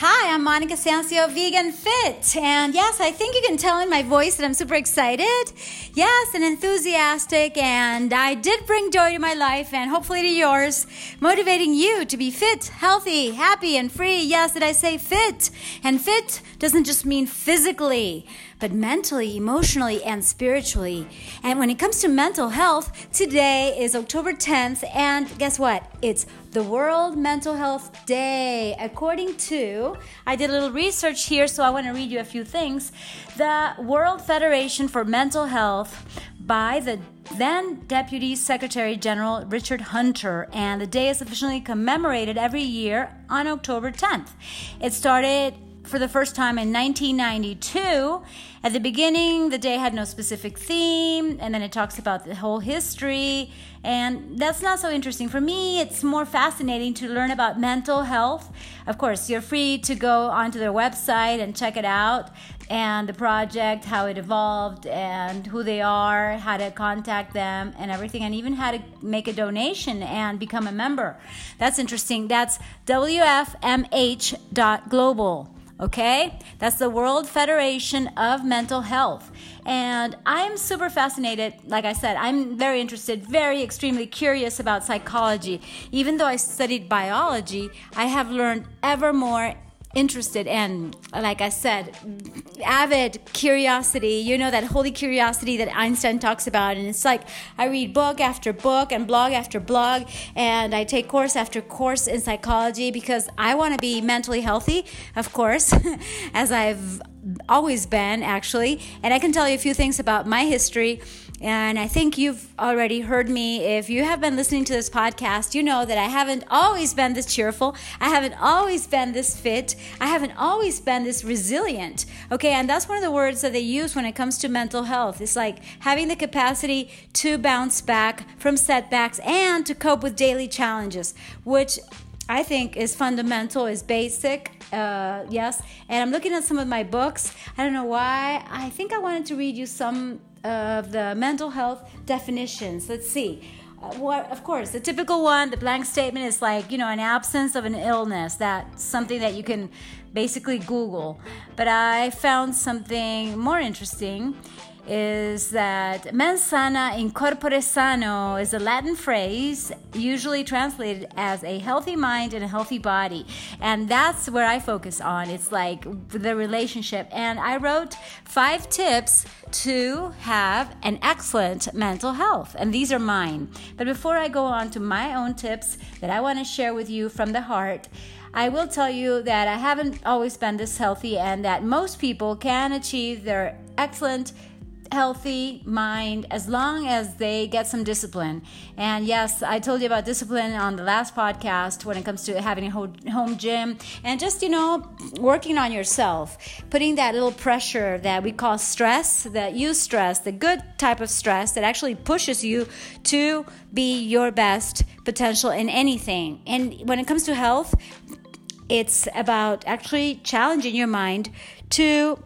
Hi, I'm Monica Sancio, Vegan Fit. And yes, I think you can tell in my voice that I'm super excited. Yes, and enthusiastic. And I did bring joy to my life and hopefully to yours, motivating you to be fit, healthy, happy, and free. Yes, did I say fit? And fit doesn't just mean physically but mentally, emotionally, and spiritually. And when it comes to mental health, today is October 10th, and guess what? It's the World Mental Health Day. According to, I did a little research here, so I want to read you a few things. The World Federation for Mental Health by the then Deputy Secretary General Richard Hunter, and the day is officially commemorated every year on October 10th. It started for the first time in 1992. At the beginning, the day had no specific theme, and then it talks about the whole history. And that's not so interesting. For me, it's more fascinating to learn about mental health. Of course, you're free to go onto their website and check it out and the project, how it evolved, and who they are, how to contact them, and everything, and even how to make a donation and become a member. That's interesting. That's WFMH.global. Okay? That's the World Federation of Mental Health. And I'm super fascinated. Like I said, I'm very interested, very extremely curious about psychology. Even though I studied biology, I have learned ever more interested and like i said avid curiosity. You know that holy curiosity that einstein talks about and it's like i read book after book and blog after blog and i take course after course in psychology because i want to be mentally healthy of course as i've always been actually. And i can tell you a few things about my history and I think you've already heard me. If you have been listening to this podcast, you know that I haven't always been this cheerful. I haven't always been this fit. I haven't always been this resilient. Okay, and that's one of the words that they use when it comes to mental health. It's like having the capacity to bounce back from setbacks and to cope with daily challenges, which I think is fundamental, is basic. Uh, yes. And I'm looking at some of my books. I don't know why. I think I wanted to read you some of the mental health definitions. Let's see. Uh, what, of course, the typical one, the blank statement is like, you know, an absence of an illness. That's something that you can basically Google. But I found something more interesting is that mens sana in corpore sano is a Latin phrase usually translated as a healthy mind and a healthy body. And that's where I focus on. It's like the relationship. And I wrote five tips to have an excellent mental health. And these are mine. But before I go on to my own tips that I want to share with you from the heart, I will tell you that I haven't always been this healthy and that most people can achieve their excellent healthy mind as long as they get some discipline. And yes, I told you about discipline on the last podcast when it comes to having a home gym and just, you know, working on yourself, putting that little pressure that we call stress, that you stress, the good type of stress that actually pushes you to be your best potential in anything. And when it comes to health, it's about actually challenging your mind to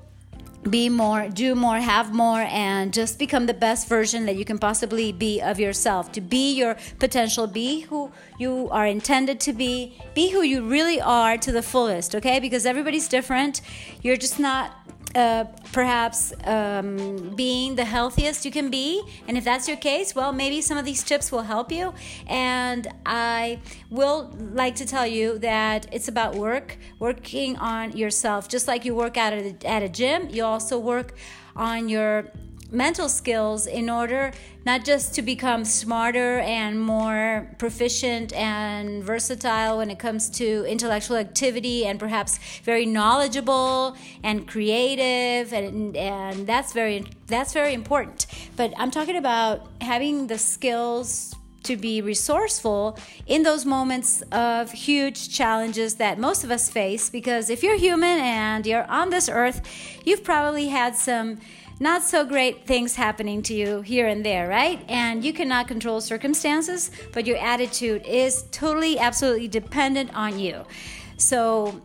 be more, do more, have more, and just become the best version that you can possibly be of yourself. To be your potential, be who you are intended to be, be who you really are to the fullest, okay? Because everybody's different. You're just not uh, perhaps um, being the healthiest you can be. And if that's your case, well, maybe some of these tips will help you. And I will like to tell you that it's about work, working on yourself. Just like you work out at a, at a gym, you also work on your mental skills in order not just to become smarter and more proficient and versatile when it comes to intellectual activity and perhaps very knowledgeable and creative and, and that's very that's very important. But i'm talking about having the skills to be resourceful in those moments of huge challenges that most of us face because if you're human and you're on this earth you've probably had some not so great things happening to you here and there, right? And you cannot control circumstances, but your attitude is totally, absolutely dependent on you. So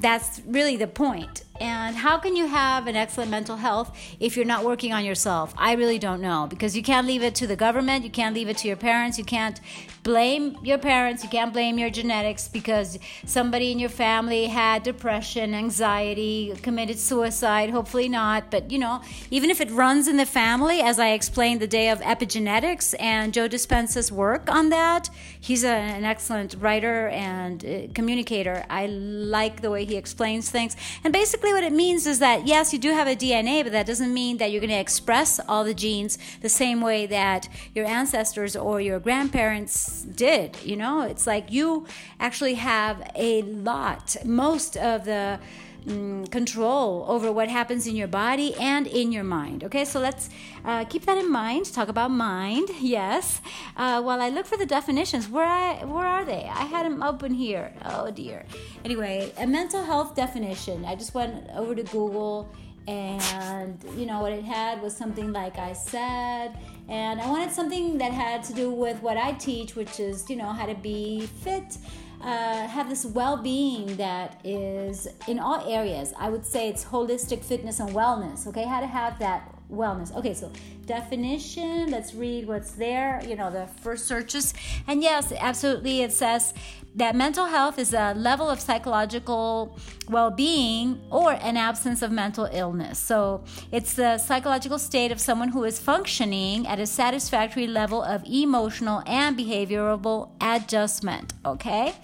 that's really the point. And how can you have an excellent mental health if you're not working on yourself? I really don't know because you can't leave it to the government, you can't leave it to your parents, you can't blame your parents, you can't blame your genetics because somebody in your family had depression, anxiety, committed suicide. Hopefully not, but you know, even if it runs in the family, as I explained the day of epigenetics and Joe Dispenza's work on that, he's a, an excellent writer and uh, communicator. I like the way he explains things. And basically, what it means is that yes, you do have a DNA, but that doesn't mean that you're going to express all the genes the same way that your ancestors or your grandparents did. You know, it's like you actually have a lot, most of the mm, control over what happens in your body and in your mind. Okay, so let's uh, keep that in mind. Talk about mind, yes. Uh, while I look for the definitions, where I where are they? I had them open here. Oh dear. Anyway, a mental health definition. I just went over to Google and you know what it had was something like I said, and I wanted something that had to do with what I teach, which is you know how to be fit, uh, have this well-being that is in all areas. I would say it's holistic fitness and wellness. Okay, how to have that wellness. Okay, so definition. Let's read what's there. You know the first searches, and yes, absolutely, it says that mental health is a level of psychological well being or an absence of mental illness. So it's the psychological state of someone who is functioning at a satisfactory level of emotional and behavioral adjustment. Okay?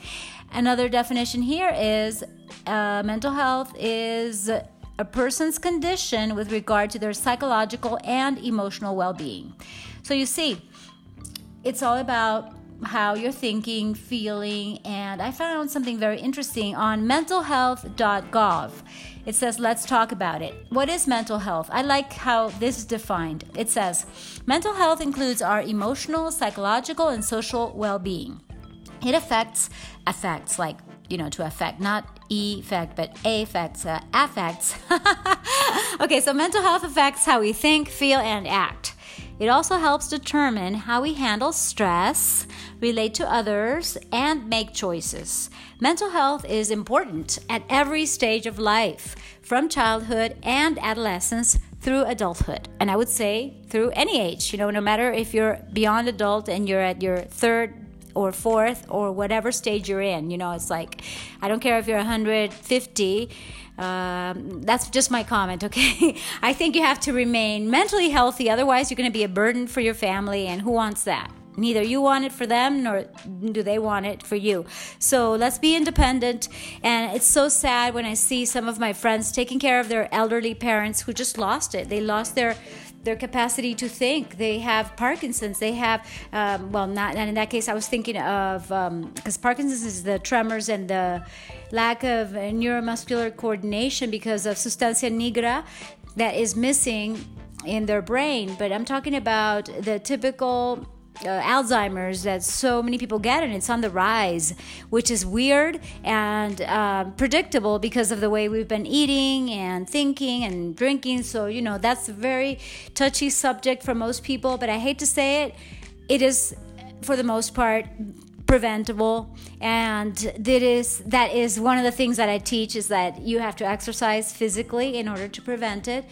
Another definition here is uh, mental health is a person's condition with regard to their psychological and emotional well being. So you see, it's all about how you're thinking, feeling, and I found something very interesting on mentalhealth.gov. It says, let's talk about it. What is mental health? I like how this is defined. It says, mental health includes our emotional, psychological, and social well being. It affects, affects, like, you know, to affect, not effect, but affects, uh, affects. okay, so mental health affects how we think, feel, and act. It also helps determine how we handle stress, relate to others, and make choices. Mental health is important at every stage of life, from childhood and adolescence through adulthood. And I would say through any age, you know, no matter if you're beyond adult and you're at your third or fourth or whatever stage you're in. You know, it's like, I don't care if you're 150. Um, that's just my comment, okay? I think you have to remain mentally healthy, otherwise, you're going to be a burden for your family, and who wants that? Neither you want it for them nor do they want it for you. So let's be independent. And it's so sad when I see some of my friends taking care of their elderly parents who just lost it. They lost their their capacity to think. They have Parkinson's. They have, um, well, not, and in that case, I was thinking of, because um, Parkinson's is the tremors and the lack of neuromuscular coordination because of substantia nigra that is missing in their brain. But I'm talking about the typical uh, Alzheimer's that so many people get, and it's on the rise, which is weird and uh, predictable because of the way we've been eating and thinking and drinking. So, you know, that's a very touchy subject for most people, but I hate to say it, it is for the most part preventable and that is that is one of the things that i teach is that you have to exercise physically in order to prevent it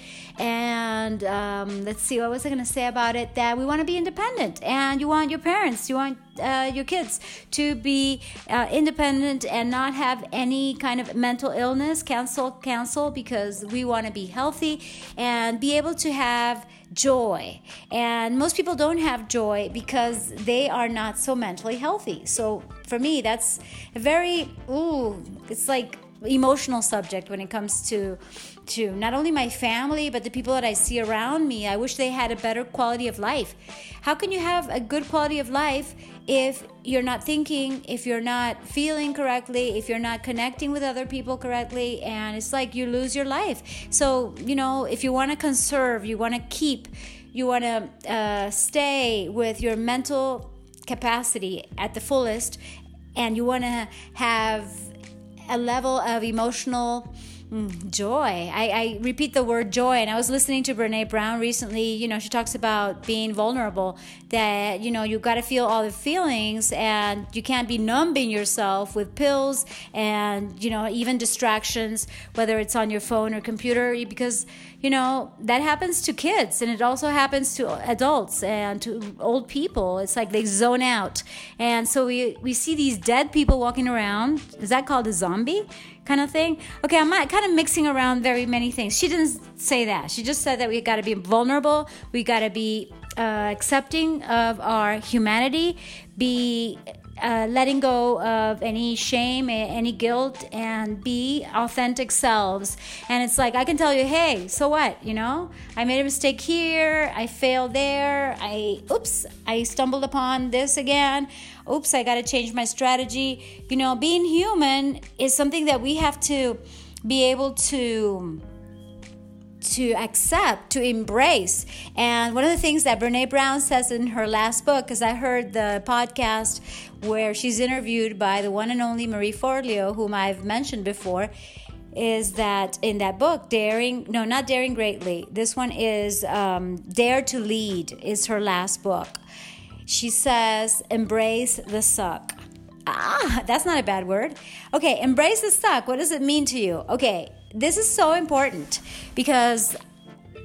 and um, let's see what was i going to say about it that we want to be independent and you want your parents you want uh, your kids to be uh, independent and not have any kind of mental illness cancel cancel because we want to be healthy and be able to have joy. And most people don't have joy because they are not so mentally healthy. So for me, that's a very, ooh, it's like emotional subject when it comes to to not only my family but the people that I see around me. I wish they had a better quality of life. How can you have a good quality of life if you're not thinking, if you're not feeling correctly, if you're not connecting with other people correctly, and it's like you lose your life. So, you know, if you want to conserve, you want to keep, you want to uh, stay with your mental capacity at the fullest, and you want to have a level of emotional Joy. I, I, repeat the word joy. And I was listening to Brene Brown recently. You know, she talks about being vulnerable, that, you know, you got to feel all the feelings and you can't be numbing yourself with pills and, you know, even distractions, whether it's on your phone or computer, because, you know, that happens to kids and it also happens to adults and to old people. It's like they zone out. And so we, we see these dead people walking around. Is that called a zombie? kind of thing. Okay, I'm kind of mixing around very many things. She didn't say that. She just said that we got to be vulnerable, we got to be uh, accepting of our humanity, be uh, letting go of any shame, any guilt, and be authentic selves. And it's like, I can tell you, hey, so what? You know, I made a mistake here, I failed there, I, oops, I stumbled upon this again. Oops, I got to change my strategy. You know, being human is something that we have to be able to to accept, to embrace. And one of the things that Brene Brown says in her last book, because I heard the podcast where she's interviewed by the one and only Marie Forleo, whom I've mentioned before, is that in that book, Daring, no, not Daring Greatly, this one is um, Dare to Lead, is her last book. She says, embrace the suck. Ah, that's not a bad word. Okay, embrace the suck. What does it mean to you? Okay, this is so important because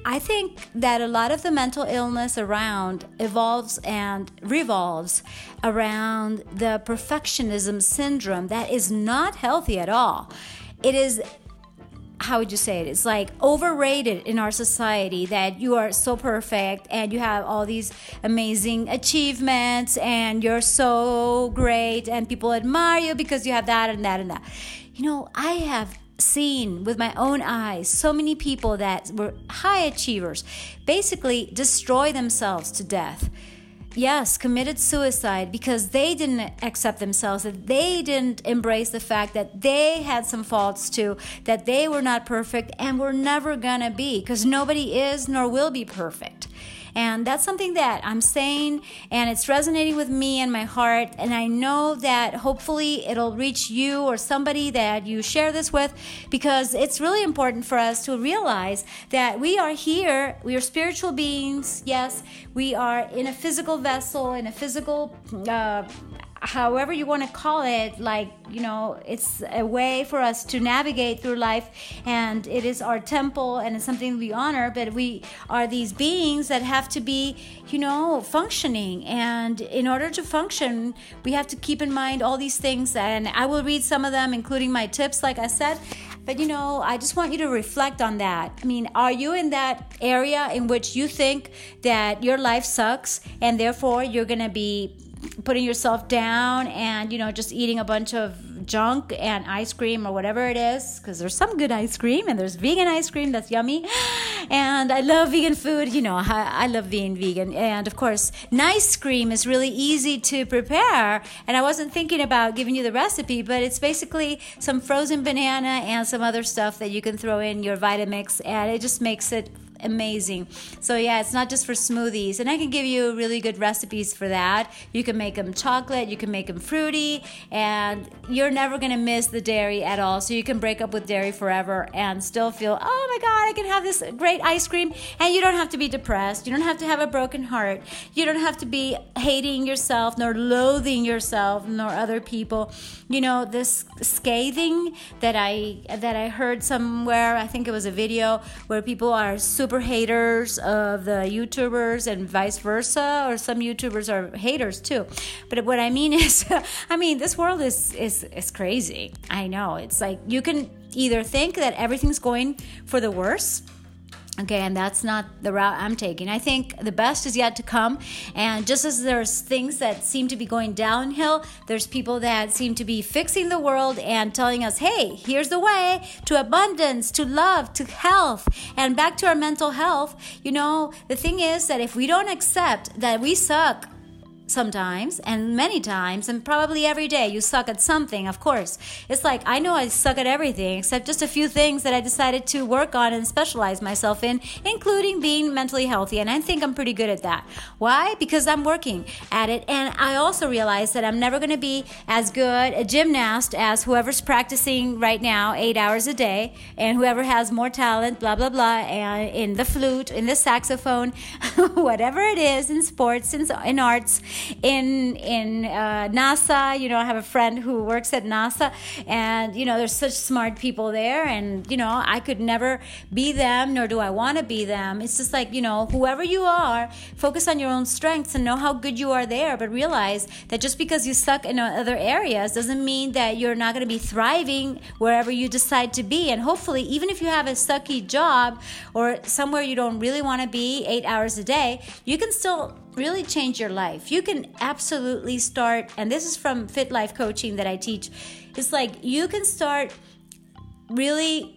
I think that a lot of the mental illness around evolves and revolves around the perfectionism syndrome that is not healthy at all. It is how would you say it? It's like overrated in our society that you are so perfect and you have all these amazing achievements and you're so great and people admire you because you have that and that and that. You know, I have seen with my own eyes so many people that were high achievers basically destroy themselves to death. Yes committed suicide because they didn't accept themselves that they didn't embrace the fact that they had some faults too that they were not perfect and were never gonna be because nobody is nor will be perfect and that's something that I'm saying, and it's resonating with me and my heart. And I know that hopefully it'll reach you or somebody that you share this with because it's really important for us to realize that we are here, we are spiritual beings. Yes, we are in a physical vessel, in a physical. Uh, however you want to call it like you know it's a way for us to navigate through life and it is our temple and it's something we honor but we are these beings that have to be you know functioning and in order to function we have to keep in mind all these things and i will read some of them including my tips like i said but you know, I just want you to reflect on that. I mean, are you in that area in which you think that your life sucks and therefore you're going to be putting yourself down and you know just eating a bunch of junk and ice cream or whatever it is because there's some good ice cream and there's vegan ice cream that's yummy. And i love vegan food you know i, I love being vegan. And of course nice cream is really easy to prepare. And i wasn't thinking about giving you the recipe but it's basically some frozen banana and some other stuff that you can throw in your vitamix and it just makes it amazing. So yeah, it's not just for smoothies, and I can give you really good recipes for that. You can make them chocolate, you can make them fruity, and you're never gonna miss the dairy at all. So you can break up with dairy forever and still feel, oh my God, I can have this great ice cream, and you don't have to be depressed. You don't have to have a broken heart. You don't have to be hating yourself nor loathing yourself nor other people. You know this scathing that I that I heard somewhere. I think it was a video where people are super super haters of the YouTubers and vice versa, or some YouTubers are haters too. But what I mean is, I mean, this world is is is crazy. I know. It's like you can either think that everything's going for the worse Okay, and that's not the route I'm taking. I think the best is yet to come. And just as there's things that seem to be going downhill, there's people that seem to be fixing the world and telling us, hey, here's the way to abundance, to love, to health, and back to our mental health. You know, the thing is that if we don't accept that we suck, sometimes and many times and probably every day you suck at something of course. It's like i know i suck at everything except just a few things that i decided to work on and specialize myself in including being mentally healthy and i think i'm pretty good at that. Why? Because i'm working at it and i also realize that i'm never going to be as good a gymnast as whoever's practicing right now eight hours a day and whoever has more talent blah blah blah and in the flute in the saxophone whatever it is in sports in, in arts in in uh, NASA. You know, I have a friend who works at NASA, and you know, there's such smart people there, and you know, I could never be them, nor do I want to be them. It's just like you know, whoever you are, focus on your own strengths and know how good you are there, but realize that just because you suck in other areas doesn't mean that you're not going to be thriving wherever you decide to be. And hopefully, even if you have a sucky job or somewhere you don't really want to be eight hours a day, you can still really change your life. You can absolutely start, and this is from Fit Life Coaching that I teach. It's like you can start really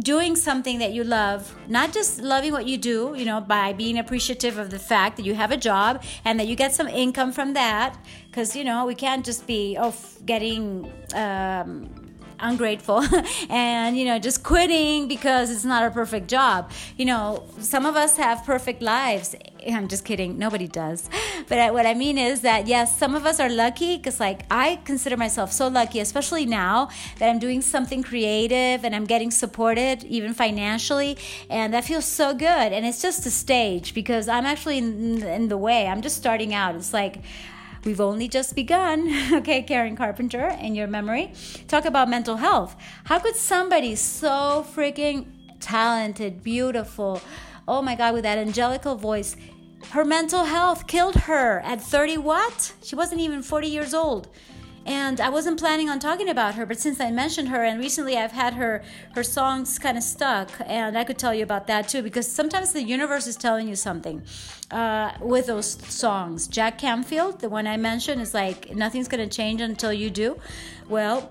doing something that you love, not just loving what you do, you know, by being appreciative of the fact that you have a job and that you get some income from that. Because, you know, we can't just be, oh, getting, um, ungrateful. And you know just quitting because it's not a perfect job. You know some of us have perfect lives. I'm just kidding. Nobody does. But what i mean is that yes some of us are lucky because like i consider myself so lucky especially now that i'm doing something creative and i'm getting supported even financially. And that feels so good. And it's just a stage because i'm actually in, in the way. I'm just starting out. It's like We've only just begun. okay, Karen Carpenter, in your memory. Talk about mental health. How could somebody so freaking talented, beautiful, oh my God, with that angelical voice, her mental health killed her at 30 what? She wasn't even 40 years old and I wasn't planning on talking about her, but since I mentioned her, and recently I've had her her songs kind of stuck, and I could tell you about that too, because sometimes the universe is telling you something uh, with those songs. Jack Canfield, the one I mentioned, is like nothing's gonna change until you do. Well.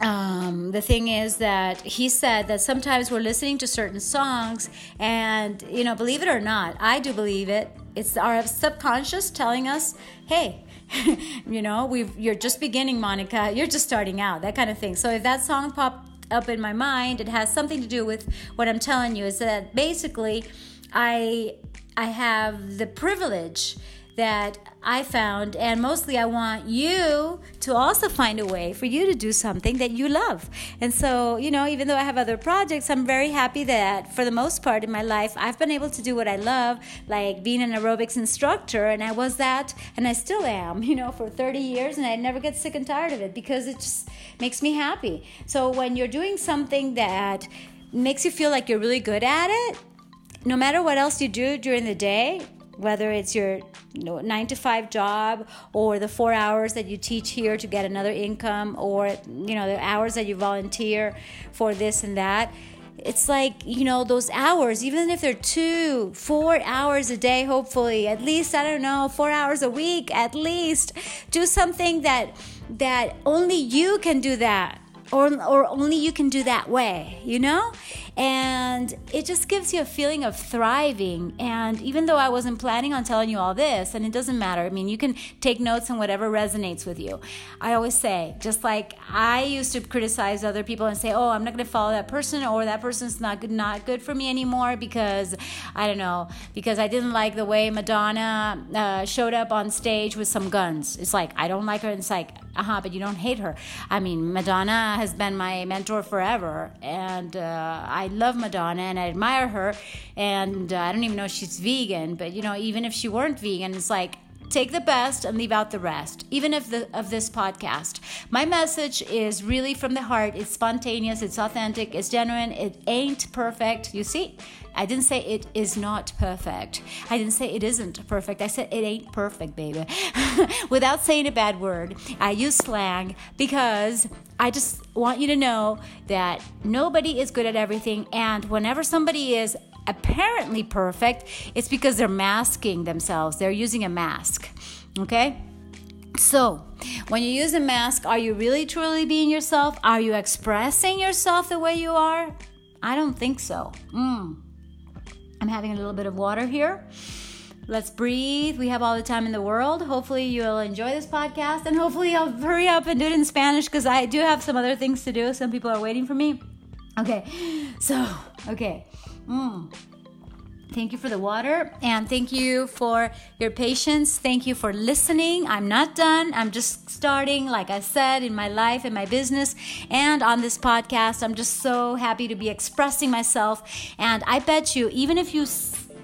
Um, the thing is that he said that sometimes we're listening to certain songs, and you know, believe it or not, I do believe it. It's our subconscious telling us, "Hey, you know, we've you're just beginning, Monica. You're just starting out, that kind of thing. So if that song popped up in my mind, it has something to do with what I'm telling you. Is that basically, I I have the privilege that I found, and mostly I want you to also find a way for you to do something that you love. And so, you know, even though I have other projects, I'm very happy that for the most part in my life, I've been able to do what I love, like being an aerobics instructor, and I was that, and I still am, you know, for 30 years, and I never get sick and tired of it because it just makes me happy. So when you're doing something that makes you feel like you're really good at it, no matter what else you do during the day, whether it's your you know, nine to five job or the four hours that you teach here to get another income or you know the hours that you volunteer for this and that it's like you know those hours even if they're two four hours a day hopefully at least i don't know four hours a week at least do something that that only you can do that or, or only you can do that way, you know? And it just gives you a feeling of thriving. And even though I wasn't planning on telling you all this, and it doesn't matter, I mean, you can take notes on whatever resonates with you. I always say, just like I used to criticize other people and say, oh, I'm not going to follow that person, or that person's not good, not good for me anymore because, I don't know, because I didn't like the way Madonna uh, showed up on stage with some guns. It's like, I don't like her. And it's like, uh huh, but you don't hate her. I mean, Madonna has been my mentor forever, and uh, I love Madonna and I admire her. And uh, I don't even know if she's vegan, but you know, even if she weren't vegan, it's like take the best and leave out the rest even if the of this podcast. My message is really from the heart. It's spontaneous. It's authentic. It's genuine. It ain't perfect. You see I didn't say it is not perfect. I didn't say it isn't perfect. I said it ain't perfect, baby. Without saying a bad word, I use slang because I just want you to know that nobody is good at everything. And whenever somebody is apparently perfect, it's because they're masking themselves, they're using a mask. Okay? So, when you use a mask, are you really truly being yourself? Are you expressing yourself the way you are? I don't think so. Mm. I'm having a little bit of water here. Let's breathe. We have all the time in the world. Hopefully, you'll enjoy this podcast, and hopefully, I'll hurry up and do it in Spanish because I do have some other things to do. Some people are waiting for me. Okay, so, okay. Mm. Thank you for the water and thank you for your patience. Thank you for listening. I'm not done. I'm just starting, like I said, in my life, in my business, and on this podcast. I'm just so happy to be expressing myself. And I bet you, even if you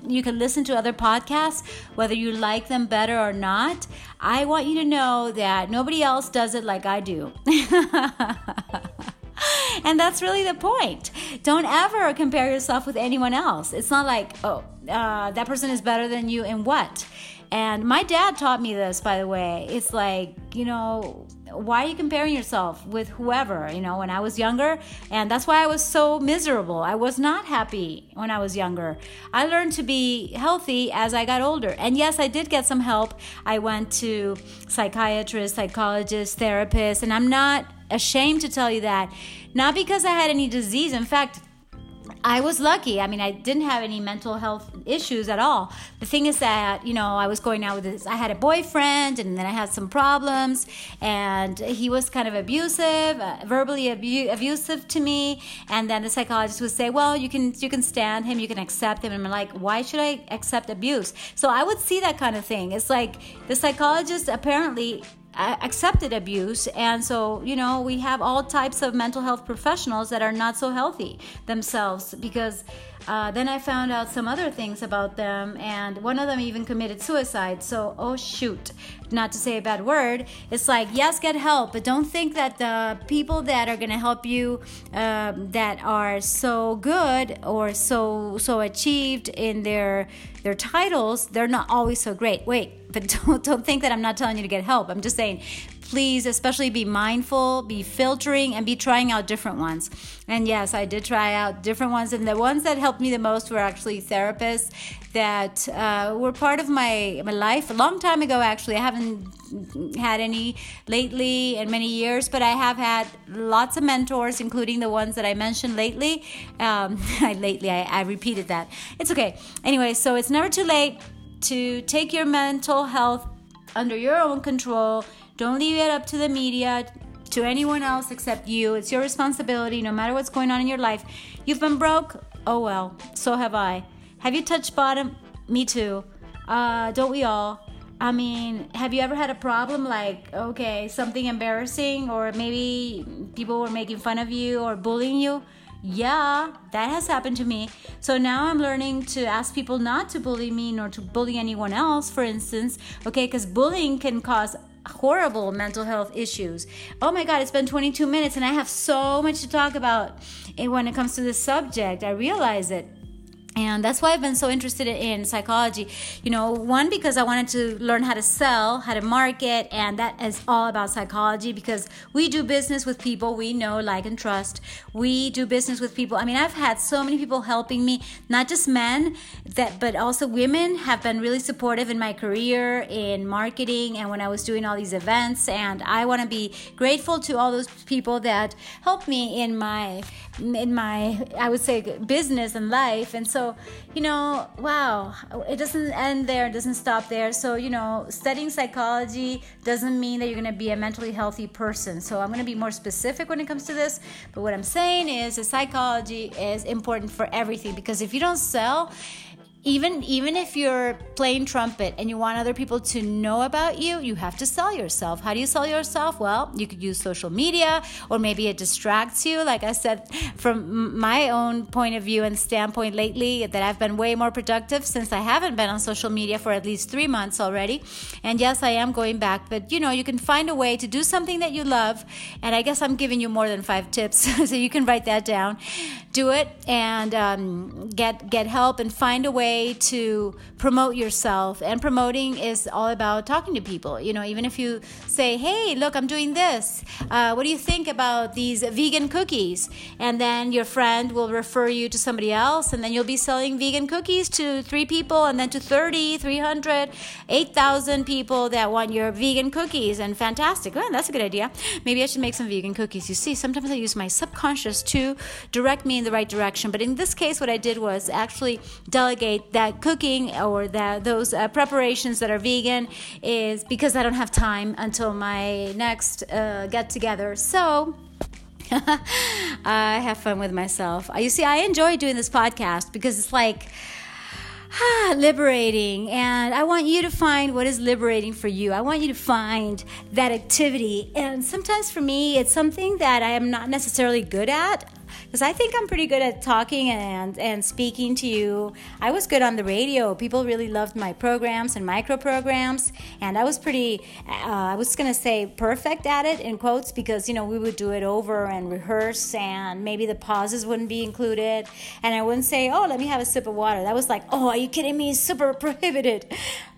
you can listen to other podcasts, whether you like them better or not. I want you to know that nobody else does it like I do. and that's really the point. Don't ever compare yourself with anyone else. It's not like, oh, uh, that person is better than you in what? And my dad taught me this, by the way. It's like, you know, why are you comparing yourself with whoever? You know, when I was younger, and that's why I was so miserable. I was not happy when I was younger. I learned to be healthy as I got older. And yes, I did get some help. I went to psychiatrists, psychologists, therapists, and I'm not ashamed to tell you that. Not because I had any disease. In fact, I was lucky. I mean, I didn't have any mental health issues at all. The thing is that, you know, I was going out with this, I had a boyfriend and then I had some problems and he was kind of abusive, uh, verbally abu- abusive to me. And then the psychologist would say, well, you can, you can stand him, you can accept him. And I'm like, why should I accept abuse? So I would see that kind of thing. It's like the psychologist apparently accepted abuse. And so you know we have all types of mental health professionals that are not so healthy themselves because uh, then i found out some other things about them and one of them even committed suicide so oh shoot. Not to say a bad word. It's like yes get help but don't think that the people that are going to help you uh, that are so good or so so achieved in their their titles they're not always so great. Wait but don't don't think that I'm not telling you to get help. I'm just saying please especially be mindful, be filtering and be trying out different ones. And yes, I did try out different ones and the ones that helped me the most were actually therapists that uh, were part of my my life a long time ago actually. I haven't had any lately in many years, but I have had lots of mentors, including the ones that I mentioned lately. Um, lately, I, I repeated that. It's okay. Anyway, so it's never too late to take your mental health under your own control. Don't leave it up to the media, to anyone else except you. It's your responsibility no matter what's going on in your life. You've been broke? Oh well, so have I. Have you touched bottom? Me too. Uh, don't we all? I mean, have you ever had a problem like, okay, something embarrassing, or maybe people were making fun of you or bullying you? Yeah, that has happened to me. So now I'm learning to ask people not to bully me nor to bully anyone else, for instance. Okay, because bullying can cause horrible mental health issues. Oh my God, it's been 22 minutes and I have so much to talk about when it comes to this subject. I realize it and that's why I've been so interested in psychology. You know, one because I wanted to learn how to sell, how to market, and that is all about psychology because we do business with people we know, like, and trust. We do business with people. I mean, I've had so many people helping me, not just men, that but also women have been really supportive in my career in marketing and when I was doing all these events. And I want to be grateful to all those people that helped me in my in my I would say business and life. And so, you know, wow, it doesn't end there, it doesn't stop there. So, you know, studying psychology doesn't mean that you're going to be a mentally healthy person. So, I'm going to be more specific when it comes to this, but what I'm saying is that psychology is important for everything because if you don't sell even even if you're playing trumpet and you want other people to know about you you have to sell yourself. How do you sell yourself? Well you could use social media or maybe it distracts you. Like i said from my own point of view and standpoint lately that i've been way more productive since i haven't been on social media for at least three months already. And yes i am going back but you know you can find a way to do something that you love. And i guess i'm giving you more than five tips so you can write that down do it and um, get get help and find a way to promote yourself. And promoting is all about talking to people. You know, even if you say, hey, look, I'm doing this. Uh, what do you think about these vegan cookies? And then your friend will refer you to somebody else, and then you'll be selling vegan cookies to three people, and then to 30, 300, 8,000 people that want your vegan cookies. And fantastic. Oh, that's a good idea. Maybe I should make some vegan cookies. You see, sometimes I use my subconscious to direct me in the right direction. But in this case, what I did was actually delegate that cooking or that those uh, preparations that are vegan is because I don't have time until my next uh, get together. So I have fun with myself. You see, I enjoy doing this podcast because it's like ah, liberating. And I want you to find what is liberating for you. I want you to find that activity. And sometimes for me, it's something that I am not necessarily good at because I think I'm pretty good at talking and and speaking to you. I was good on the radio. People really loved my programs and micro programs, and I was pretty. Uh, I was gonna say perfect at it in quotes because you know we would do it over and rehearse, and maybe the pauses wouldn't be included, and I wouldn't say, "Oh, let me have a sip of water." That was like, "Oh, are you kidding me? Super prohibited."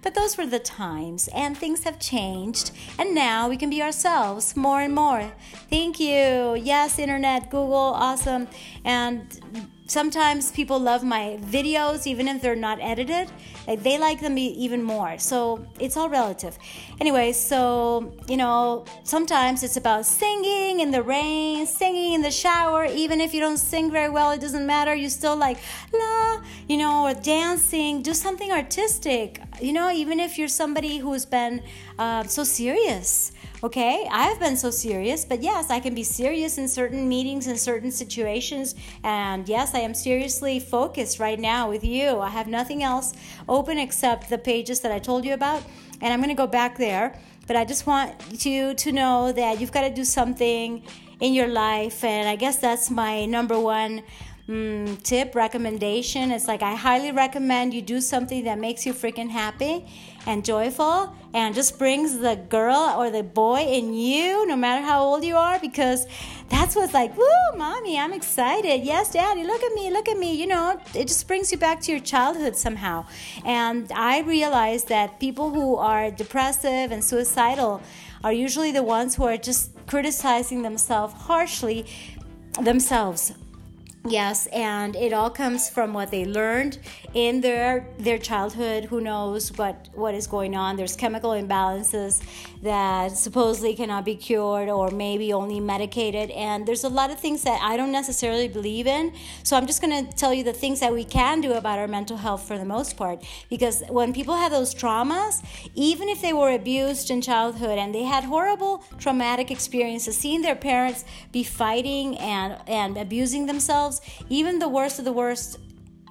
But those were the times, and things have changed, and now we can be ourselves more and more. Thank you. Yes, internet, Google, awesome. And sometimes people love my videos even if they're not edited. They like them even more. So it's all relative. Anyway so you know sometimes it's about singing in the rain singing in the shower. Even if you don't sing very well it doesn't matter. You still like la you know or dancing. Do something artistic you know even if you're somebody who's been uh, so serious Okay, I've been so serious, but yes, I can be serious in certain meetings and certain situations. And yes, I am seriously focused right now with you. I have nothing else open except the pages that I told you about. And I'm going to go back there. But I just want you to know that you've got to do something in your life. And I guess that's my number one mm, tip recommendation. It's like I highly recommend you do something that makes you freaking happy and joyful and just brings the girl or the boy in you, no matter how old you are, because that's what's like, woo, mommy, I'm excited. Yes, daddy, look at me, look at me. You know, it just brings you back to your childhood somehow. And I realized that people who are depressive and suicidal are usually the ones who are just criticizing themselves harshly themselves Yes, and it all comes from what they learned in their their childhood. Who knows what what is going on? There's chemical imbalances that supposedly cannot be cured or maybe only medicated, and there's a lot of things that I don't necessarily believe in. So I'm just going to tell you the things that we can do about our mental health for the most part. Because when people have those traumas, even if they were abused in childhood and they had horrible traumatic experiences, seeing their parents be fighting and and abusing themselves themselves, even the worst of the worst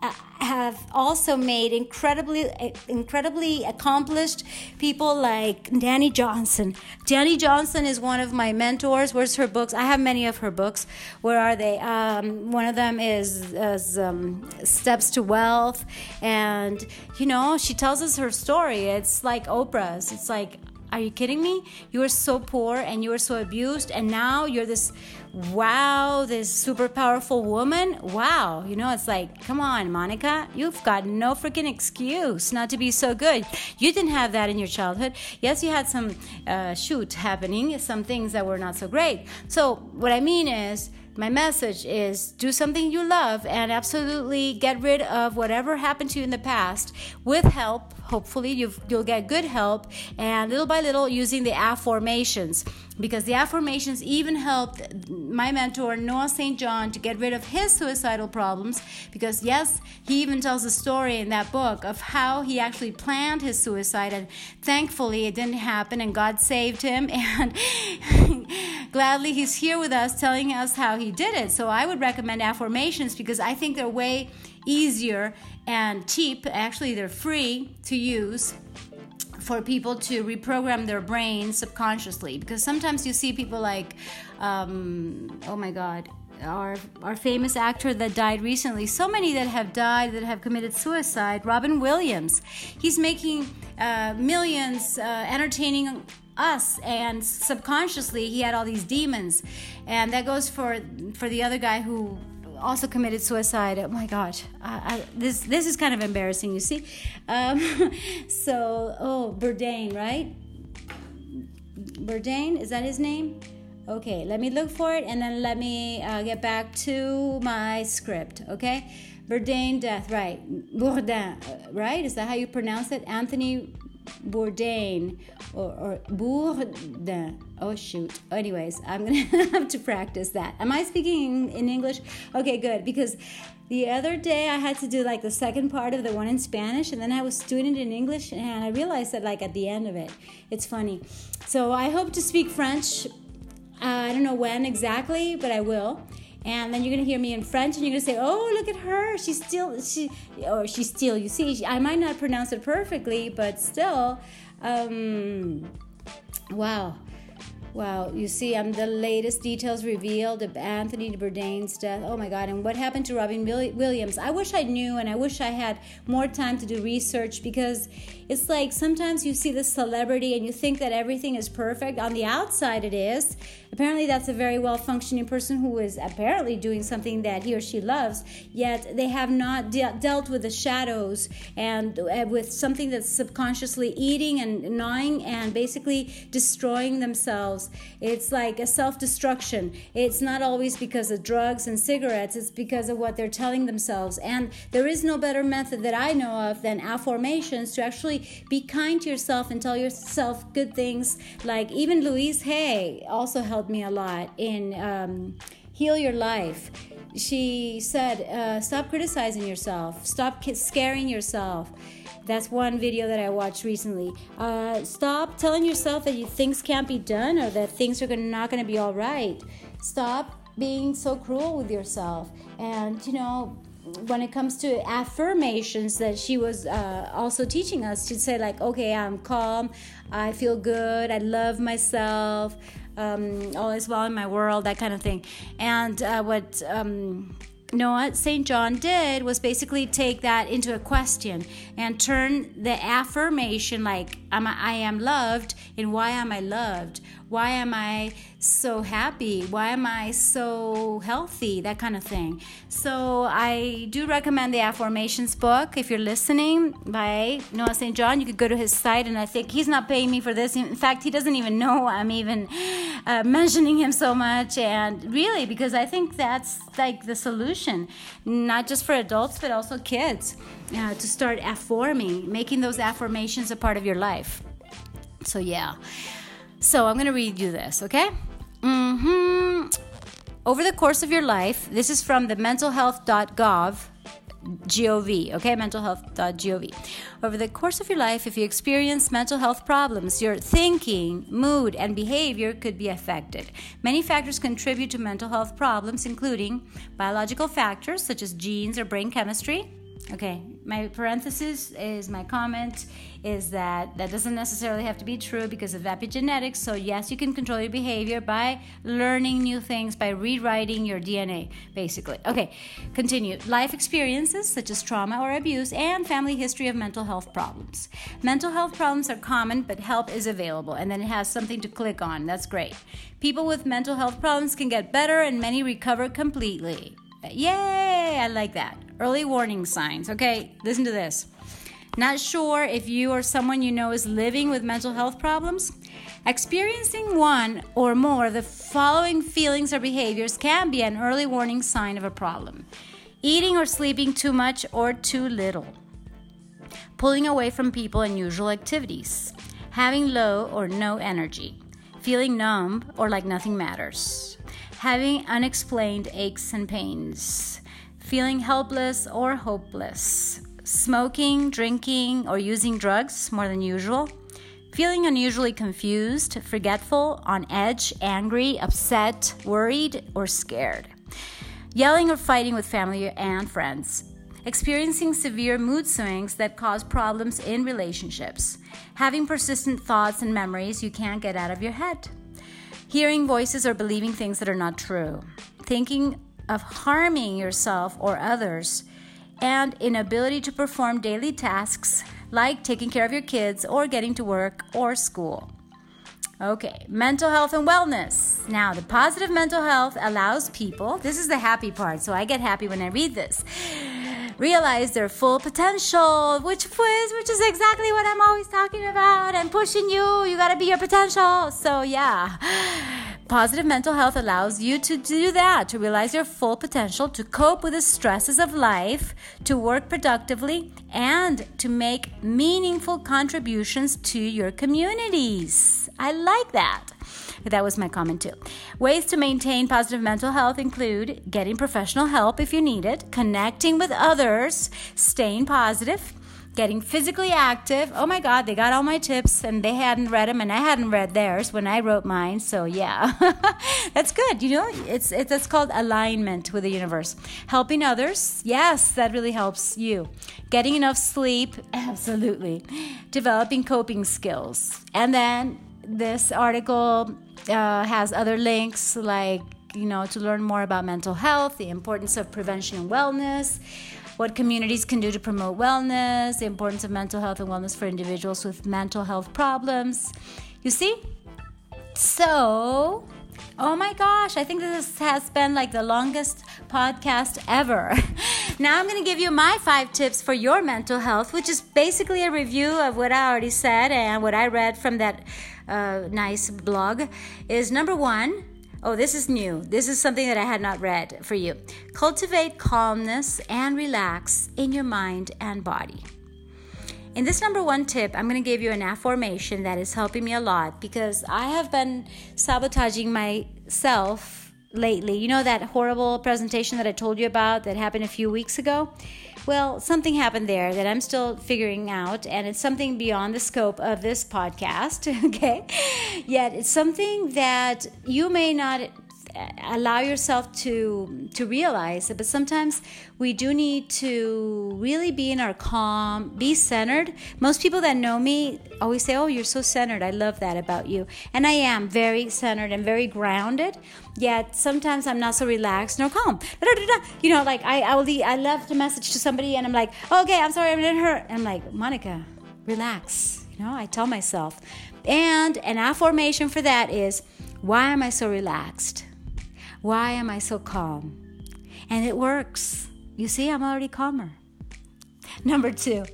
uh, have also made incredibly incredibly accomplished people like Dani Johnson. Dani Johnson is one of my mentors. Where's her books? I have many of her books. Where are they? Um, one of them is, is um, Steps to Wealth, and you know she tells us her story. It's like Oprah's. It's like are you kidding me? You were so poor and you were so abused, and now you're this wow, this super powerful woman. Wow. You know, it's like, come on, Monica, you've got no freaking excuse not to be so good. You didn't have that in your childhood. Yes, you had some uh, shoot happening, some things that were not so great. So, what I mean is, my message is do something you love and absolutely get rid of whatever happened to you in the past with help hopefully you will get good help and little by little using the affirmations. Because the affirmations even helped my mentor Noah St. John to get rid of his suicidal problems. Because yes he even tells a story in that book of how he actually planned his suicide and thankfully it didn't happen and God saved him. And gladly he's here with us telling us how he did it. So I would recommend affirmations because I think they're way easier and cheap. Actually they're free to use for people to reprogram their brain subconsciously. Because sometimes you see people like um, oh my god our our famous actor that died recently. So many that have died that have committed suicide. Robin williams. He's making uh, millions uh, entertaining us. And subconsciously he had all these demons. And that goes for for the other guy who also committed suicide. Oh my gosh, I, I, this this is kind of embarrassing. You see, um, so oh Bourdain, right? Bourdain is that his name? Okay, let me look for it and then let me uh, get back to my script. Okay, Bourdain death, right? Bourdain, uh, right? Is that how you pronounce it? Anthony Bourdain or, or Bourdain. Oh shoot. Anyways, I'm gonna have to practice that. Am I speaking in English? Okay, good. Because the other day I had to do like the second part of the one in Spanish, and then I was doing it in English, and I realized that like at the end of it, it's funny. So I hope to speak French. Uh, I don't know when exactly, but I will and then you're gonna hear me in French, and you're gonna say, "Oh, look at her! She's still she, or she's still." You see, she, I might not pronounce it perfectly, but still, um, wow. Wow, you see, I'm um, the latest details revealed of Anthony Bourdain's death. Oh my God, and what happened to Robin Williams? I wish I knew, and I wish I had more time to do research because it's like sometimes you see the celebrity and you think that everything is perfect. On the outside, it is. Apparently, that's a very well functioning person who is apparently doing something that he or she loves, yet they have not de- dealt with the shadows and uh, with something that's subconsciously eating and gnawing and basically destroying themselves. It's like a self destruction. It's not always because of drugs and cigarettes, it's because of what they're telling themselves. And there is no better method that I know of than affirmations to actually be kind to yourself and tell yourself good things. Like even Louise Hay also helped me a lot in um, Heal Your Life. She said, uh, Stop criticizing yourself, stop scaring yourself. That's one video that I watched recently. Uh, stop telling yourself that you, things can't be done or that things are gonna, not going to be all right. Stop being so cruel with yourself. And, you know, when it comes to affirmations that she was uh, also teaching us to say like okay i'm calm i feel good i love myself um, all is well in my world that kind of thing and uh, what um, Noah St. John did was basically take that into a question and turn the affirmation like I am loved and why am I loved? Why am I so happy? Why am I so healthy? That kind of thing. So I do recommend the Affirmations book. If you're listening by Noah St. John, you could go to his site, and I think he's not paying me for this. In fact, he doesn't even know I'm even uh, mentioning him so much. And really, because I think that's like the solution, not just for adults, but also kids, uh, to start affirming, making those affirmations a part of your life. So, yeah. So I'm going to read you this, okay? Mm-hmm. Over the course of your life, this is from the mentalhealth.gov gov okay mentalhealth.gov over the course of your life if you experience mental health problems your thinking mood and behavior could be affected many factors contribute to mental health problems including biological factors such as genes or brain chemistry Okay, my parenthesis is my comment is that that doesn't necessarily have to be true because of epigenetics. So, yes, you can control your behavior by learning new things, by rewriting your DNA, basically. Okay, continue. Life experiences such as trauma or abuse and family history of mental health problems. Mental health problems are common, but help is available, and then it has something to click on. That's great. People with mental health problems can get better, and many recover completely. Yay! I like that. Early warning signs. Okay, listen to this. Not sure if you or someone you know is living with mental health problems? Experiencing one or more of the following feelings or behaviors can be an early warning sign of a problem eating or sleeping too much or too little, pulling away from people and usual activities, having low or no energy, feeling numb or like nothing matters having unexplained aches and pains, feeling helpless or hopeless, smoking, drinking, or using drugs more than usual, feeling unusually confused, forgetful, on edge, angry, upset, worried, or scared, yelling or fighting with family and friends. Experiencing severe mood swings that cause problems in relationships. Having persistent thoughts and memories you can't get out of your head hearing voices or believing things that are not true, thinking of harming yourself or others, and inability to perform daily tasks like taking care of your kids or getting to work or school. Okay, mental health and wellness. Now, the positive mental health allows people, this is the happy part, so I get happy when I read this realize their full potential, which is which is exactly what I'm always talking about and pushing you. You gotta be your potential. So yeah. positive mental health allows you to do that, to realize your full potential, to cope with the stresses of life, to work productively, and to make meaningful contributions to your communities. I like that. That was my comment too. Ways to maintain positive mental health include getting professional help if you need it, connecting with others, staying positive, getting physically active. Oh my God, they got all my tips and they hadn't read them and I hadn't read theirs when I wrote mine. So yeah, that's good. You know, it's, it's, it's called alignment with the universe. Helping others. Yes, that really helps you. Getting enough sleep. Absolutely. Developing coping skills. And then this article uh, has other links like, you know, to learn more about mental health, the importance of prevention and wellness what communities can do to promote wellness, the importance of mental health and wellness for individuals with mental health problems. You see? So, oh my gosh, I think this has been like the longest podcast ever. now, I'm going to give you my five tips for your mental health, which is basically a review of what I already said and what I read from that uh, nice blog. Is number one, Oh, this is new. This is something that I had not read for you. Cultivate calmness and relax in your mind and body. In this number one tip, I'm going to give you an affirmation that is helping me a lot because I have been sabotaging myself lately. You know that horrible presentation that I told you about that happened a few weeks ago? Well, something happened there that I'm still figuring out, and it's something beyond the scope of this podcast, okay? Yet it's something that you may not allow yourself to to realize it but sometimes we do need to really be in our calm be centered. Most people that know me always say oh you're so centered. I love that about you. And i am very centered and very grounded yet sometimes i'm not so relaxed nor calm. You know like i i will leave, i left a message to somebody and i'm like oh, okay i'm sorry i'm in hurt i'm like monica relax. You know i tell myself. And an affirmation for that is why am i so relaxed why am I so calm? And it works. You see, I'm already calmer. Number two,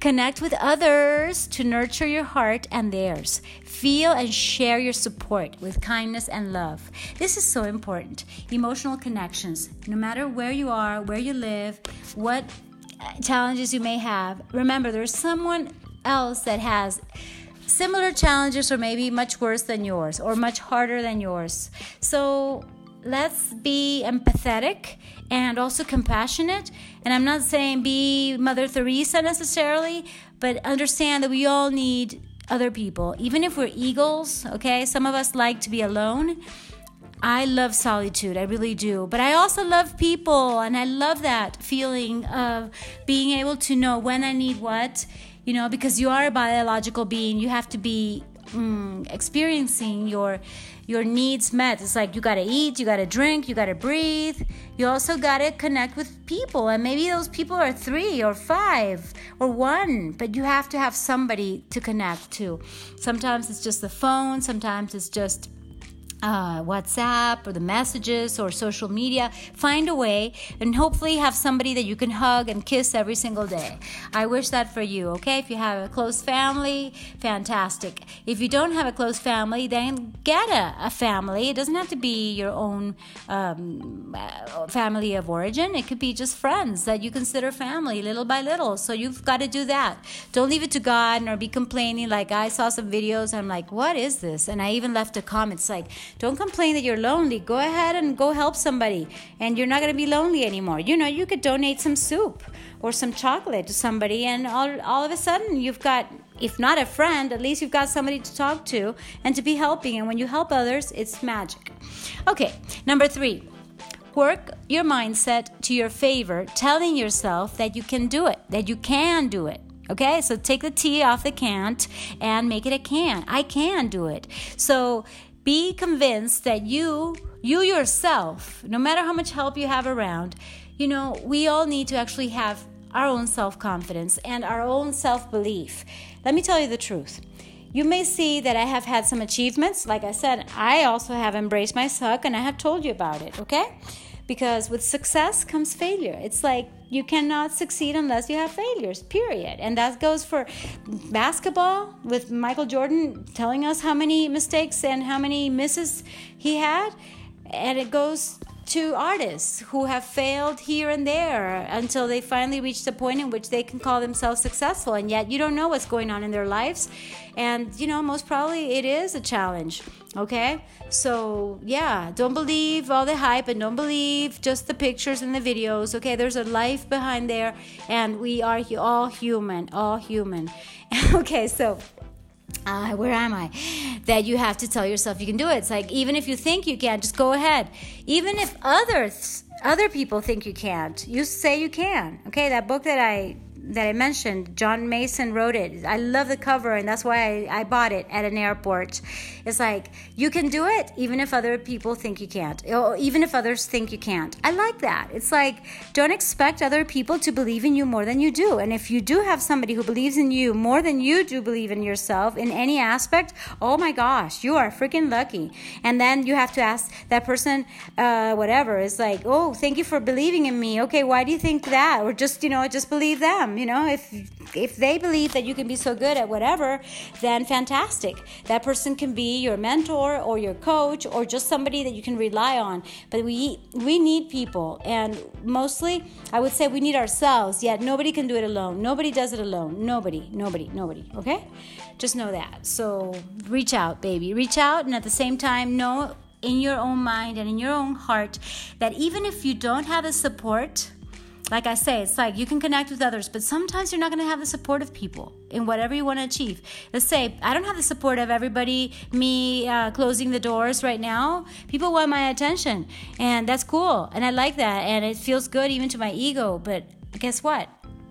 connect with others to nurture your heart and theirs. Feel and share your support with kindness and love. This is so important. Emotional connections, no matter where you are, where you live, what uh, challenges you may have, remember there's someone else that has similar challenges or maybe much worse than yours or much harder than yours. So let's be empathetic and also compassionate. And I'm not saying be Mother Teresa necessarily, but understand that we all need other people. Even if we're eagles, okay? Some of us like to be alone. I love solitude, I really do. But I also love people, and I love that feeling of being able to know when I need what, you know, because you are a biological being. You have to be mm, experiencing your your needs met. It's like you gotta eat, you gotta drink, you gotta breathe. You also gotta connect with people, and maybe those people are three or five or one, but you have to have somebody to connect to. Sometimes it's just the phone, sometimes it's just uh, WhatsApp or the messages or social media. Find a way and hopefully have somebody that you can hug and kiss every single day. I wish that for you, okay? If you have a close family, fantastic. If you don't have a close family, then get a, a family. It doesn't have to be your own um, uh, family of origin, it could be just friends that you consider family little by little. So you've got to do that. Don't leave it to God or be complaining like I saw some videos. I'm like, what is this? And I even left a comment. It's like, don't complain that you're lonely. Go ahead and go help somebody, and you're not going to be lonely anymore. You know, you could donate some soup or some chocolate to somebody, and all, all of a sudden you've got, if not a friend, at least you've got somebody to talk to and to be helping. And when you help others, it's magic. Okay, number three. Work your mindset to your favor, telling yourself that you can do it, that you can do it. Okay, so take the T off the can't and make it a can. I can do it. So be convinced that you you yourself no matter how much help you have around you know we all need to actually have our own self-confidence and our own self-belief. Let me tell you the truth. You may see that i have had some achievements. Like i said i also have embraced my suck and i have told you about it okay? Because with success comes failure. It's like you cannot succeed unless you have failures, period. And that goes for basketball with Michael Jordan telling us how many mistakes and how many misses he had. And it goes to artists who have failed here and there until they finally reach the point in which they can call themselves successful. And yet you don't know what's going on in their lives. And you know most probably it is a challenge okay? So yeah don't believe all the hype and don't believe just the pictures and the videos okay? There's a life behind there and we are all human all human. Okay so uh, where am I? That you have to tell yourself you can do it. It's like even if you think you can't, just go ahead. Even if others, other people think you can't, you say you can. Okay, that book that I that I mentioned, John Mason wrote it. I love the cover, and that's why I, I, bought it at an airport. It's like you can do it, even if other people think you can't, or even if others think you can't. I like that. It's like don't expect other people to believe in you more than you do. And if you do have somebody who believes in you more than you do believe in yourself in any aspect, oh my gosh, you are freaking lucky. And then you have to ask that person, uh, whatever. It's like, oh, thank you for believing in me. Okay, why do you think that? Or just you know, just believe them you know? If if they believe that you can be so good at whatever then fantastic. That person can be your mentor or your coach or just somebody that you can rely on. But we we need people. And mostly i would say we need ourselves. Yet nobody can do it alone. Nobody does it alone. Nobody nobody nobody okay? Just know that. So reach out baby. Reach out and at the same time know in your own mind and in your own heart that even if you don't have the support like I say, it's like you can connect with others, but sometimes you're not going to have the support of people in whatever you want to achieve. Let's say I don't have the support of everybody, me uh, closing the doors right now. People want my attention, and that's cool, and I like that, and it feels good even to my ego. But guess what?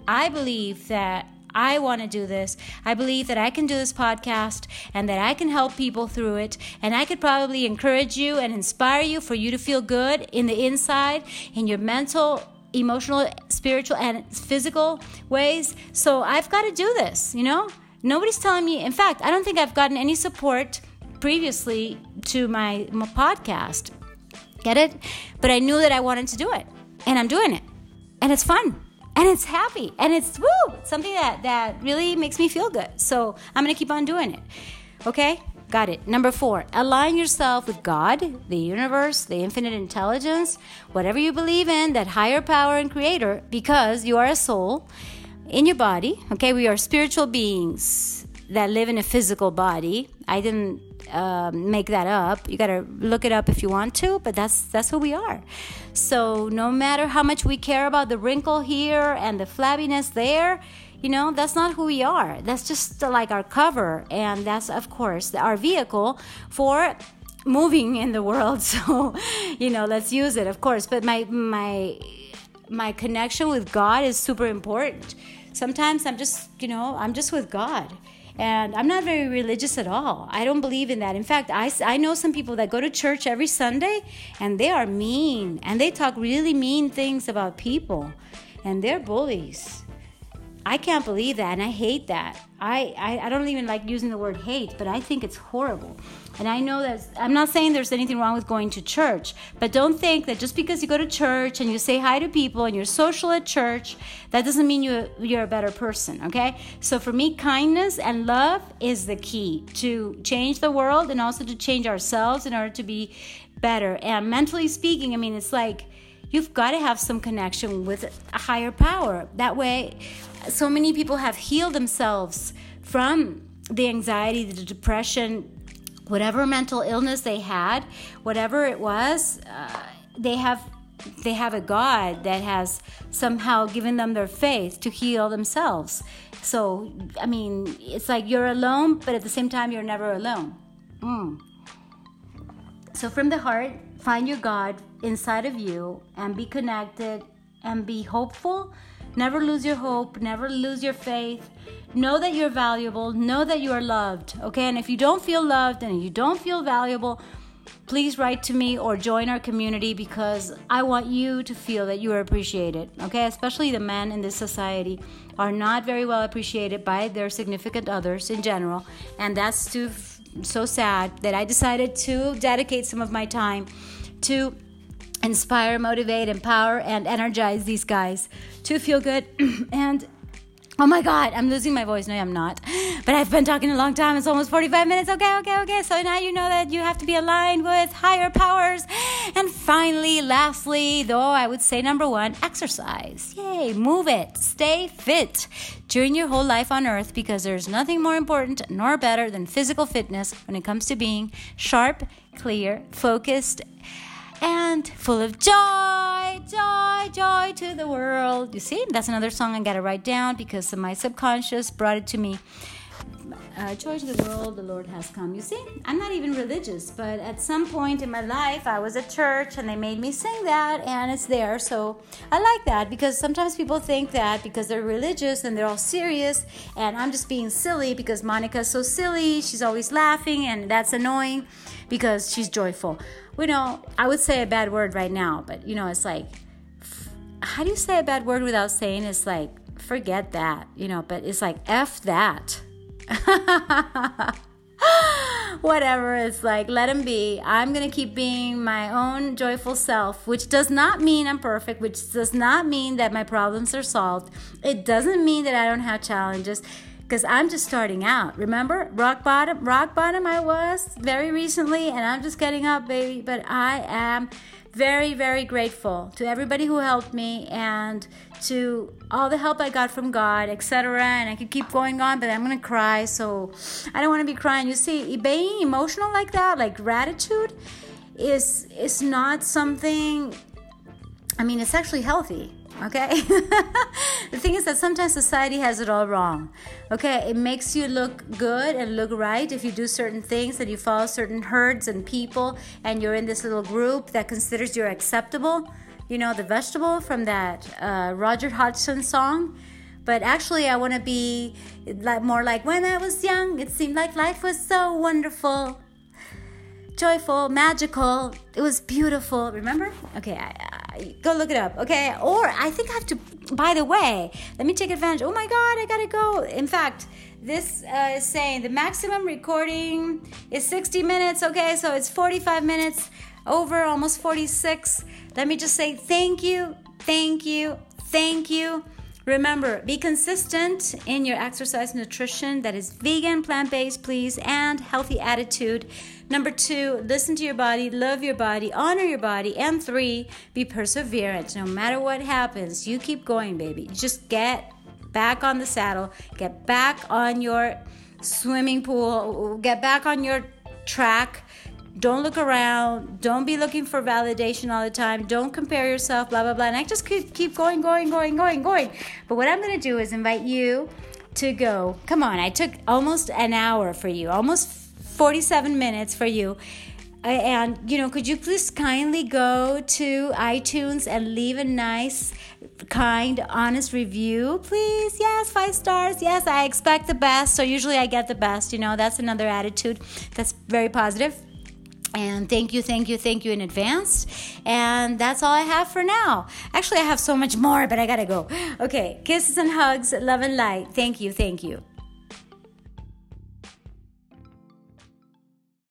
I believe that I want to do this. I believe that I can do this podcast and that I can help people through it. And I could probably encourage you and inspire you for you to feel good in the inside, in your mental emotional, spiritual, and physical ways. So I've got to do this, you know? Nobody's telling me, in fact, I don't think I've gotten any support previously to my, my podcast. Get it? But I knew that I wanted to do it, and I'm doing it. And it's fun and it's happy and it's woo something that that really makes me feel good so i'm gonna keep on doing it okay Got it. Number four, align yourself with God, the universe, the infinite intelligence, whatever you believe in, that higher power and creator, because you are a soul in your body. Okay, we are spiritual beings that live in a physical body. I didn't uh, make that up. You gotta look it up if you want to, but that's that's who we are. So no matter how much we care about the wrinkle here and the flabbiness there, you know that's not who we are. That's just uh, like our cover. And that's of course our vehicle for moving in the world. So you know let's use it of course. But my my my connection with god is super important. Sometimes i'm just you know i'm just with god. And i'm not very religious at all. I don't believe in that. In fact I, I know some people that go to church every sunday and they are mean. And they talk really mean things about people. And they're bullies I can't believe that, and I hate that. I, I, I, don't even like using the word hate, but I think it's horrible. And I know that I'm not saying there's anything wrong with going to church, but don't think that just because you go to church and you say hi to people and you're social at church, that doesn't mean you, you're a better person, okay? So for me, kindness and love is the key to change the world and also to change ourselves in order to be better. And mentally speaking, I mean, it's like, you've got to have some connection with a higher power. That way, so many people have healed themselves from the anxiety, the depression, whatever mental illness they had, whatever it was, uh, they have they have a God that has somehow given them their faith to heal themselves. So, I mean, it's like you're alone, but at the same time, you're never alone. Mm. So, from the heart, find your God inside of you and be connected and be hopeful Never lose your hope, never lose your faith. Know that you're valuable, know that you are loved, okay? And if you don't feel loved and you don't feel valuable, please write to me or join our community because I want you to feel that you are appreciated, okay? Especially the men in this society are not very well appreciated by their significant others in general, and that's too so sad that I decided to dedicate some of my time to inspire, motivate, empower, and energize these guys to feel good and Oh my God, I'm losing my voice. No, I'm not. But I've been talking a long time. It's almost 45 minutes. Okay, okay, okay. So now you know that you have to be aligned with higher powers. And finally, lastly, though, I would say number one, exercise. Yay, move it. Stay fit during your whole life on earth because there's nothing more important nor better than physical fitness when it comes to being sharp, clear, focused, and full of joy, joy, joy to the world. You see, that's another song I gotta write down because my subconscious brought it to me. Uh, joy to the world, the Lord has come. You see, I'm not even religious, but at some point in my life, I was at church and they made me sing that, and it's there. So I like that because sometimes people think that because they're religious and they're all serious, and I'm just being silly because Monica's so silly, she's always laughing, and that's annoying because she's joyful you know, I would say a bad word right now, but you know, it's like, how do you say a bad word without saying it's like, forget that, you know, but it's like, F that. Whatever, it's like, let him be. I'm to keep being my own joyful self, which does not mean I'm perfect, which does not mean that my problems are solved. It doesn't mean that I don't have challenges because I'm just starting out. Remember, rock bottom, rock bottom I was very recently, and I'm just getting up, baby. But I am very, very grateful to everybody who helped me and to all the help I got from God, etc. And I could keep going on, but I'm gonna cry, so I don't want to be crying. You see, being emotional like that, like gratitude, is is not something. I mean, it's actually healthy okay the thing is that sometimes society has it all wrong okay it makes you look good and look right if you do certain things and you follow certain herds and people and you're in this little group that considers you're acceptable you know the vegetable from that uh, roger hodgson song but actually i want to be like more like when i was young it seemed like life was so wonderful joyful, magical. It was beautiful. Remember? Okay, I, I, go look it up. Okay, or I think I have to. By the way, let me take advantage. Oh my God, I gotta go. In fact, this uh, is saying the maximum recording is 60 minutes. Okay, so it's 45 minutes over, almost 46. Let me just say thank you, thank you, thank you. Remember, be consistent in your exercise nutrition that is vegan, plant based, please, and healthy attitude. Number two, listen to your body, love your body, honor your body. And three, be perseverant. No matter what happens, you keep going, baby. Just get back on the saddle, get back on your swimming pool, get back on your track don't look around. Don't be looking for validation all the time. Don't compare yourself blah blah blah. And i just keep, keep going going going going going. But what i'm going to do is invite you to go. Come on i took almost an hour for you almost 47 minutes for you. And you know could you please kindly go to itunes and leave a nice kind honest review please? Yes five stars. Yes i expect the best. So usually i get the best you know that's another attitude that's very positive and thank you, thank you, thank you in advance. And that's all I have for now. Actually, I have so much more, but I gotta go. Okay, kisses and hugs, love and light. Thank you, thank you.